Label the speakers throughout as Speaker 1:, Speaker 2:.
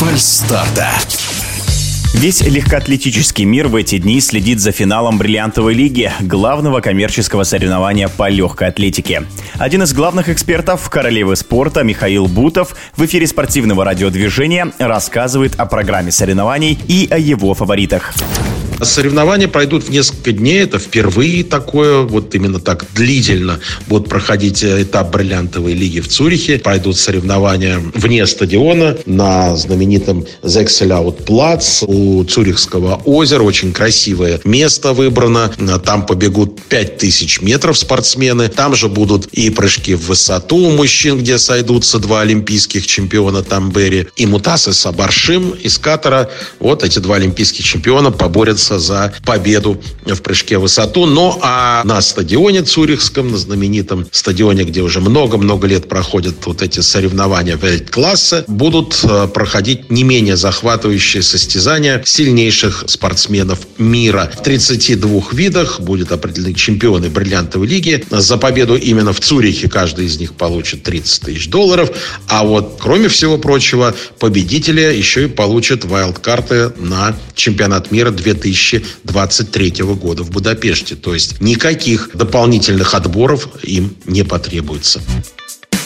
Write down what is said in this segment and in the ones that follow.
Speaker 1: фальстарта.
Speaker 2: Весь легкоатлетический мир в эти дни следит за финалом Бриллиантовой лиги, главного коммерческого соревнования по легкой атлетике. Один из главных экспертов королевы спорта Михаил Бутов в эфире спортивного радиодвижения рассказывает о программе соревнований и о его фаворитах.
Speaker 3: Соревнования пройдут в несколько дней. Это впервые такое, вот именно так длительно будут проходить этап бриллиантовой лиги в Цюрихе. Пройдут соревнования вне стадиона на знаменитом Зекселяут-плац у Цюрихского озера. Очень красивое место выбрано. Там побегут 5000 метров спортсмены. Там же будут и прыжки в высоту у мужчин, где сойдутся два олимпийских чемпиона Тамбери и Мутасы Сабаршим из Катара. Вот эти два олимпийских чемпиона поборются бороться за победу в прыжке в высоту. Ну, а на стадионе Цюрихском, на знаменитом стадионе, где уже много-много лет проходят вот эти соревнования в класса будут э, проходить не менее захватывающие состязания сильнейших спортсменов мира. В 32 видах будет определены чемпионы бриллиантовой лиги. За победу именно в Цюрихе каждый из них получит 30 тысяч долларов. А вот, кроме всего прочего, победители еще и получат вайлдкарты на чемпионат мира 2000 2023 года в Будапеште. То есть никаких дополнительных отборов им не потребуется.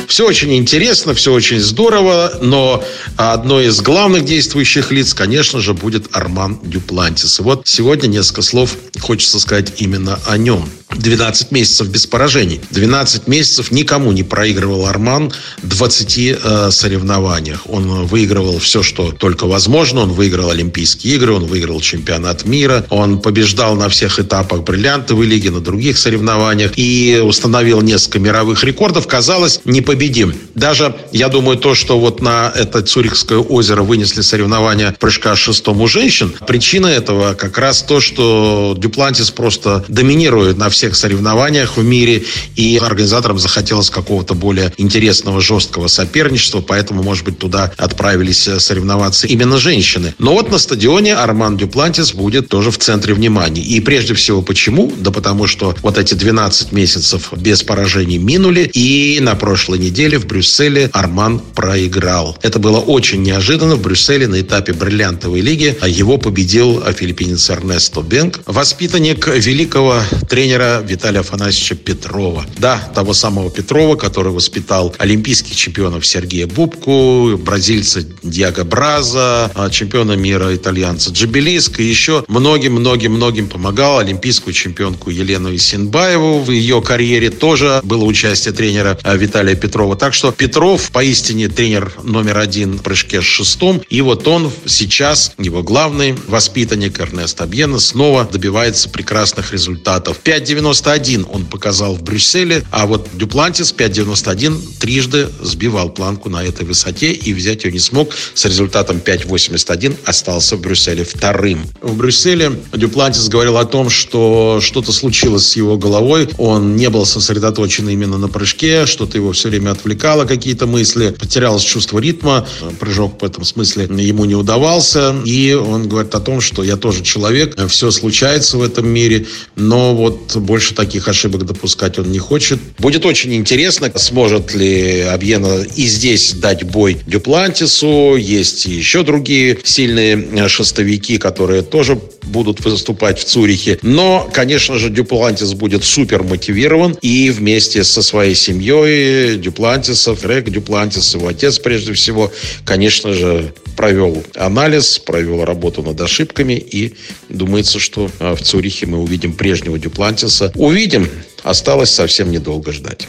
Speaker 3: Все очень интересно, все очень здорово, но одной из главных действующих лиц, конечно же, будет Арман Дюплантис. И вот сегодня несколько слов хочется сказать именно о нем. 12 месяцев без поражений. 12 месяцев никому не проигрывал Арман в 20 э, соревнованиях. Он выигрывал все, что только возможно. Он выиграл Олимпийские игры, он выиграл чемпионат мира, он побеждал на всех этапах бриллиантовой лиги, на других соревнованиях и установил несколько мировых рекордов. Казалось, непобедим. Даже, я думаю, то, что вот на это Цюрихское озеро вынесли соревнования прыжка шестом у женщин, причина этого как раз то, что Дюплантис просто доминирует на всех всех соревнованиях в мире, и организаторам захотелось какого-то более интересного, жесткого соперничества, поэтому, может быть, туда отправились э, соревноваться именно женщины. Но вот на стадионе Арман Дюплантис будет тоже в центре внимания. И прежде всего почему? Да потому что вот эти 12 месяцев без поражений минули, и на прошлой неделе в Брюсселе Арман проиграл. Это было очень неожиданно. В Брюсселе на этапе бриллиантовой лиги его победил филиппинец Эрнесто Бенк, воспитанник великого тренера Виталия Афанасьевича Петрова. Да, того самого Петрова, который воспитал олимпийских чемпионов Сергея Бубку, бразильца Диаго Браза, а, чемпиона мира итальянца Джабелиско, и еще многим-многим-многим помогал олимпийскую чемпионку Елену Исинбаеву. В ее карьере тоже было участие тренера а, Виталия Петрова. Так что Петров поистине тренер номер один в прыжке с шестом. И вот он сейчас, его главный воспитанник Эрнест Абьена, снова добивается прекрасных результатов. 5 5.91 он показал в Брюсселе, а вот Дюплантис 5.91 трижды сбивал планку на этой высоте и взять ее не смог. С результатом 5.81 остался в Брюсселе вторым. В Брюсселе Дюплантис говорил о том, что что-то случилось с его головой. Он не был сосредоточен именно на прыжке, что-то его все время отвлекало, какие-то мысли. Потерялось чувство ритма. Прыжок в этом смысле ему не удавался. И он говорит о том, что я тоже человек, все случается в этом мире, но вот больше таких ошибок допускать он не хочет. Будет очень интересно, сможет ли Абьена и здесь дать бой Дюплантису. Есть еще другие сильные э, шестовики, которые тоже будут выступать в Цюрихе. Но, конечно же, Дюплантис будет супер мотивирован и вместе со своей семьей Дюплантисов, Рек Дюплантис, его отец прежде всего, конечно же, провел анализ, провел работу над ошибками и думается, что э, в Цюрихе мы увидим прежнего Дюплантиса. Увидим. Осталось совсем недолго ждать.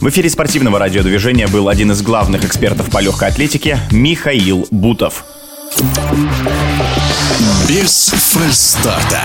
Speaker 2: В эфире спортивного радиодвижения был один из главных экспертов по легкой атлетике Михаил Бутов.
Speaker 1: Без фальстарта.